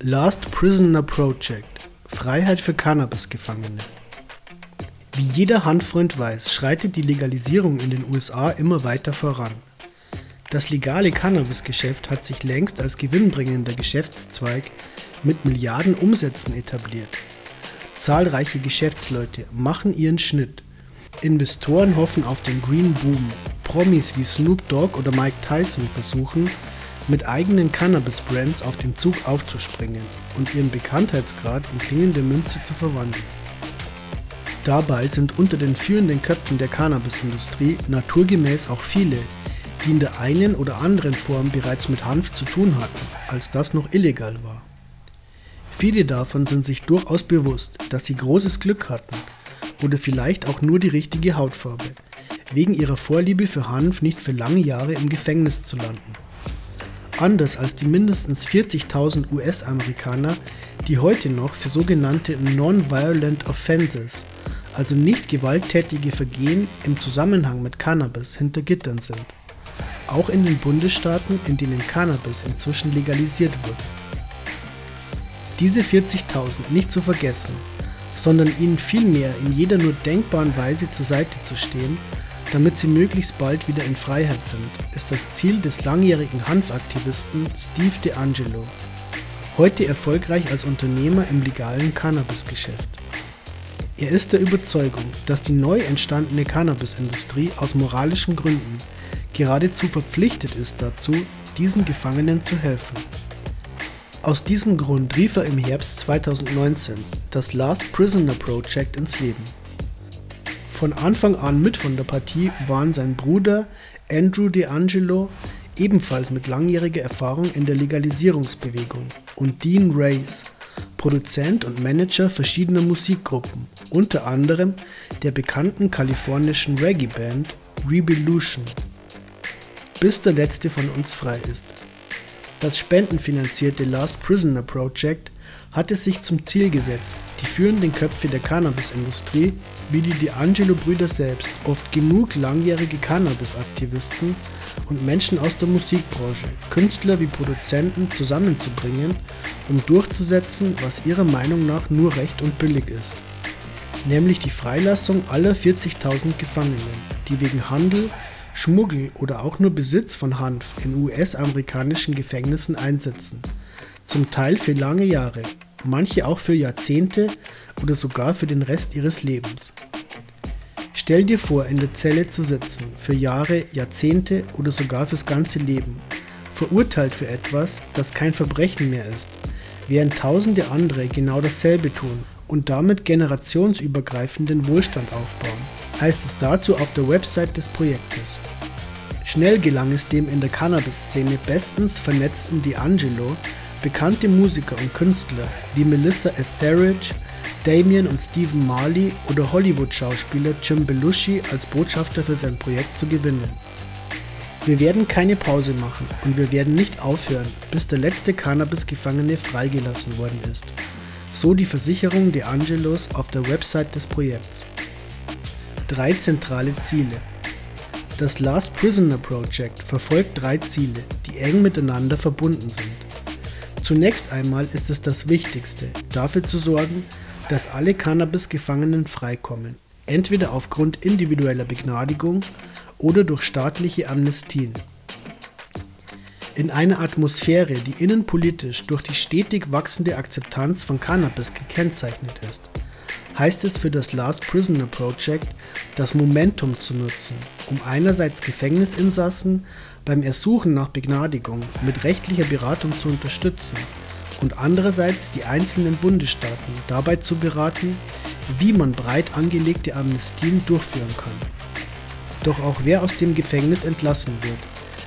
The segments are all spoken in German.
Last Prisoner Project Freiheit für Cannabis-Gefangene. Wie jeder Handfreund weiß, schreitet die Legalisierung in den USA immer weiter voran. Das legale Cannabisgeschäft hat sich längst als gewinnbringender Geschäftszweig mit Milliarden Umsätzen etabliert. Zahlreiche Geschäftsleute machen ihren Schnitt. Investoren hoffen auf den Green Boom. Promis wie Snoop Dogg oder Mike Tyson versuchen, mit eigenen Cannabis-Brands auf den Zug aufzuspringen und ihren Bekanntheitsgrad in klingende Münze zu verwandeln. Dabei sind unter den führenden Köpfen der Cannabisindustrie naturgemäß auch viele, die in der einen oder anderen Form bereits mit Hanf zu tun hatten, als das noch illegal war. Viele davon sind sich durchaus bewusst, dass sie großes Glück hatten oder vielleicht auch nur die richtige Hautfarbe, wegen ihrer Vorliebe für Hanf nicht für lange Jahre im Gefängnis zu landen. Anders als die mindestens 40.000 US-Amerikaner, die heute noch für sogenannte Non-Violent Offenses, also nicht gewalttätige Vergehen im Zusammenhang mit Cannabis hinter Gittern sind. Auch in den Bundesstaaten, in denen Cannabis inzwischen legalisiert wurde. Diese 40.000 nicht zu vergessen, sondern ihnen vielmehr in jeder nur denkbaren Weise zur Seite zu stehen damit sie möglichst bald wieder in Freiheit sind, ist das Ziel des langjährigen Hanfaktivisten Steve DeAngelo, heute erfolgreich als Unternehmer im legalen Cannabisgeschäft. Er ist der Überzeugung, dass die neu entstandene Cannabisindustrie aus moralischen Gründen geradezu verpflichtet ist dazu, diesen Gefangenen zu helfen. Aus diesem Grund rief er im Herbst 2019 das Last Prisoner Project ins Leben. Von Anfang an mit von der Partie waren sein Bruder Andrew DeAngelo, ebenfalls mit langjähriger Erfahrung in der Legalisierungsbewegung, und Dean Race, Produzent und Manager verschiedener Musikgruppen, unter anderem der bekannten kalifornischen Reggae-Band Revolution, bis der letzte von uns frei ist. Das spendenfinanzierte Last Prisoner Project hat es sich zum Ziel gesetzt, die führenden Köpfe der Cannabisindustrie, wie die D'Angelo-Brüder selbst, oft genug langjährige Cannabis-Aktivisten und Menschen aus der Musikbranche, Künstler wie Produzenten zusammenzubringen, um durchzusetzen, was ihrer Meinung nach nur recht und billig ist. Nämlich die Freilassung aller 40.000 Gefangenen, die wegen Handel, Schmuggel oder auch nur Besitz von Hanf in US-amerikanischen Gefängnissen einsetzen zum Teil für lange Jahre, manche auch für Jahrzehnte oder sogar für den Rest ihres Lebens. Stell dir vor, in der Zelle zu sitzen, für Jahre, Jahrzehnte oder sogar fürs ganze Leben, verurteilt für etwas, das kein Verbrechen mehr ist, während tausende andere genau dasselbe tun und damit generationsübergreifenden Wohlstand aufbauen, heißt es dazu auf der Website des Projektes. Schnell gelang es dem in der Cannabis-Szene bestens vernetzten D'Angelo, Bekannte Musiker und Künstler wie Melissa Etheridge, Damien und Stephen Marley oder Hollywood-Schauspieler Jim Belushi als Botschafter für sein Projekt zu gewinnen. Wir werden keine Pause machen und wir werden nicht aufhören, bis der letzte Cannabis-Gefangene freigelassen worden ist. So die Versicherung De Angelos auf der Website des Projekts. Drei zentrale Ziele. Das Last Prisoner Project verfolgt drei Ziele, die eng miteinander verbunden sind. Zunächst einmal ist es das Wichtigste, dafür zu sorgen, dass alle Cannabis-Gefangenen freikommen, entweder aufgrund individueller Begnadigung oder durch staatliche Amnestien. In einer Atmosphäre, die innenpolitisch durch die stetig wachsende Akzeptanz von Cannabis gekennzeichnet ist, heißt es für das Last Prisoner Project, das Momentum zu nutzen, um einerseits Gefängnisinsassen beim Ersuchen nach Begnadigung mit rechtlicher Beratung zu unterstützen und andererseits die einzelnen Bundesstaaten dabei zu beraten, wie man breit angelegte Amnestien durchführen kann. Doch auch wer aus dem Gefängnis entlassen wird,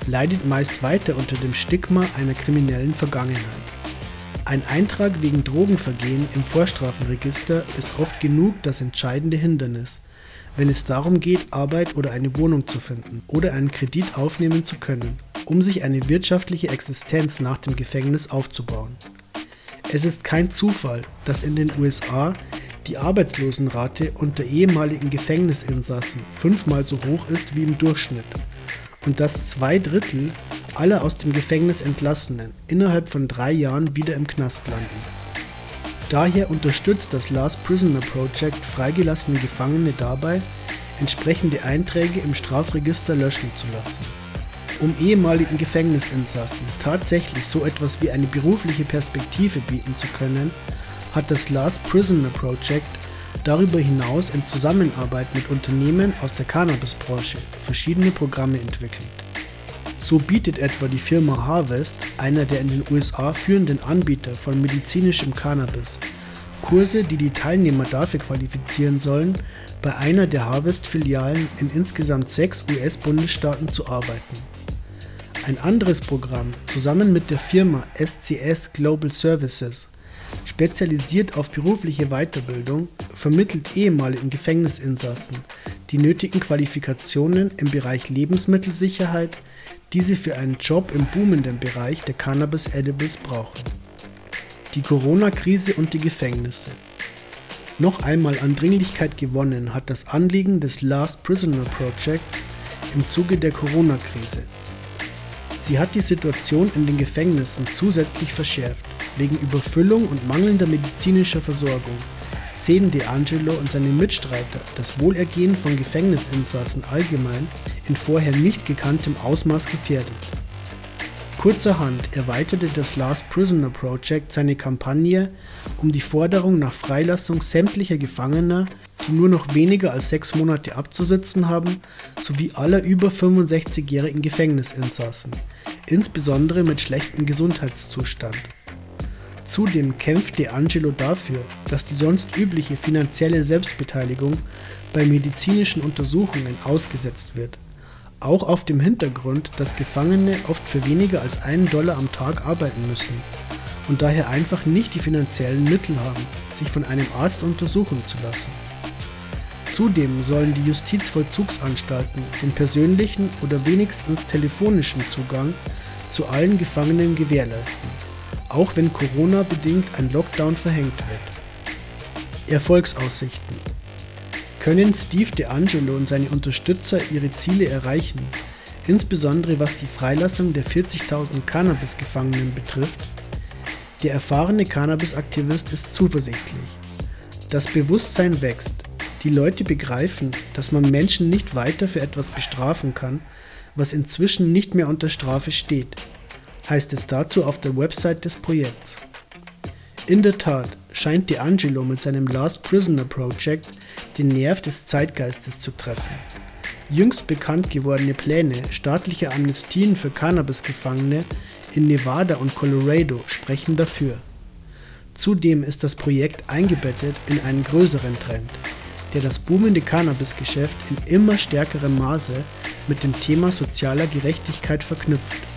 leidet meist weiter unter dem Stigma einer kriminellen Vergangenheit. Ein Eintrag wegen Drogenvergehen im Vorstrafenregister ist oft genug das entscheidende Hindernis, wenn es darum geht, Arbeit oder eine Wohnung zu finden oder einen Kredit aufnehmen zu können, um sich eine wirtschaftliche Existenz nach dem Gefängnis aufzubauen. Es ist kein Zufall, dass in den USA die Arbeitslosenrate unter ehemaligen Gefängnisinsassen fünfmal so hoch ist wie im Durchschnitt und dass zwei Drittel alle aus dem Gefängnis Entlassenen innerhalb von drei Jahren wieder im Knast landen. Daher unterstützt das Last Prisoner Project freigelassene Gefangene dabei, entsprechende Einträge im Strafregister löschen zu lassen. Um ehemaligen Gefängnisinsassen tatsächlich so etwas wie eine berufliche Perspektive bieten zu können, hat das Last Prisoner Project darüber hinaus in Zusammenarbeit mit Unternehmen aus der Cannabisbranche verschiedene Programme entwickelt. So bietet etwa die Firma Harvest, einer der in den USA führenden Anbieter von medizinischem Cannabis, Kurse, die die Teilnehmer dafür qualifizieren sollen, bei einer der Harvest-Filialen in insgesamt sechs US-Bundesstaaten zu arbeiten. Ein anderes Programm, zusammen mit der Firma SCS Global Services, spezialisiert auf berufliche Weiterbildung, vermittelt ehemaligen Gefängnisinsassen die nötigen Qualifikationen im Bereich Lebensmittelsicherheit, die sie für einen Job im boomenden Bereich der Cannabis Edibles brauchen. Die Corona-Krise und die Gefängnisse. Noch einmal an Dringlichkeit gewonnen hat das Anliegen des Last Prisoner Projects im Zuge der Corona-Krise. Sie hat die Situation in den Gefängnissen zusätzlich verschärft. Wegen Überfüllung und mangelnder medizinischer Versorgung sehen DeAngelo und seine Mitstreiter das Wohlergehen von Gefängnisinsassen allgemein in vorher nicht gekanntem Ausmaß gefährdet. Kurzerhand erweiterte das Last Prisoner Project seine Kampagne um die Forderung nach Freilassung sämtlicher Gefangener, die nur noch weniger als sechs Monate abzusitzen haben, sowie aller über 65-jährigen Gefängnisinsassen, insbesondere mit schlechtem Gesundheitszustand. Zudem kämpft De Angelo dafür, dass die sonst übliche finanzielle Selbstbeteiligung bei medizinischen Untersuchungen ausgesetzt wird, auch auf dem Hintergrund, dass Gefangene oft für weniger als einen Dollar am Tag arbeiten müssen und daher einfach nicht die finanziellen Mittel haben, sich von einem Arzt untersuchen zu lassen. Zudem sollen die Justizvollzugsanstalten den persönlichen oder wenigstens telefonischen Zugang zu allen Gefangenen gewährleisten auch wenn Corona-bedingt ein Lockdown verhängt wird. Erfolgsaussichten Können Steve DeAngelo und seine Unterstützer ihre Ziele erreichen, insbesondere was die Freilassung der 40.000 Cannabis-Gefangenen betrifft? Der erfahrene Cannabis-Aktivist ist zuversichtlich. Das Bewusstsein wächst. Die Leute begreifen, dass man Menschen nicht weiter für etwas bestrafen kann, was inzwischen nicht mehr unter Strafe steht heißt es dazu auf der Website des Projekts. In der Tat scheint D'Angelo mit seinem Last Prisoner Project den Nerv des Zeitgeistes zu treffen. Jüngst bekannt gewordene Pläne staatlicher Amnestien für Cannabis-Gefangene in Nevada und Colorado sprechen dafür. Zudem ist das Projekt eingebettet in einen größeren Trend, der das boomende Cannabis-Geschäft in immer stärkerem Maße mit dem Thema sozialer Gerechtigkeit verknüpft.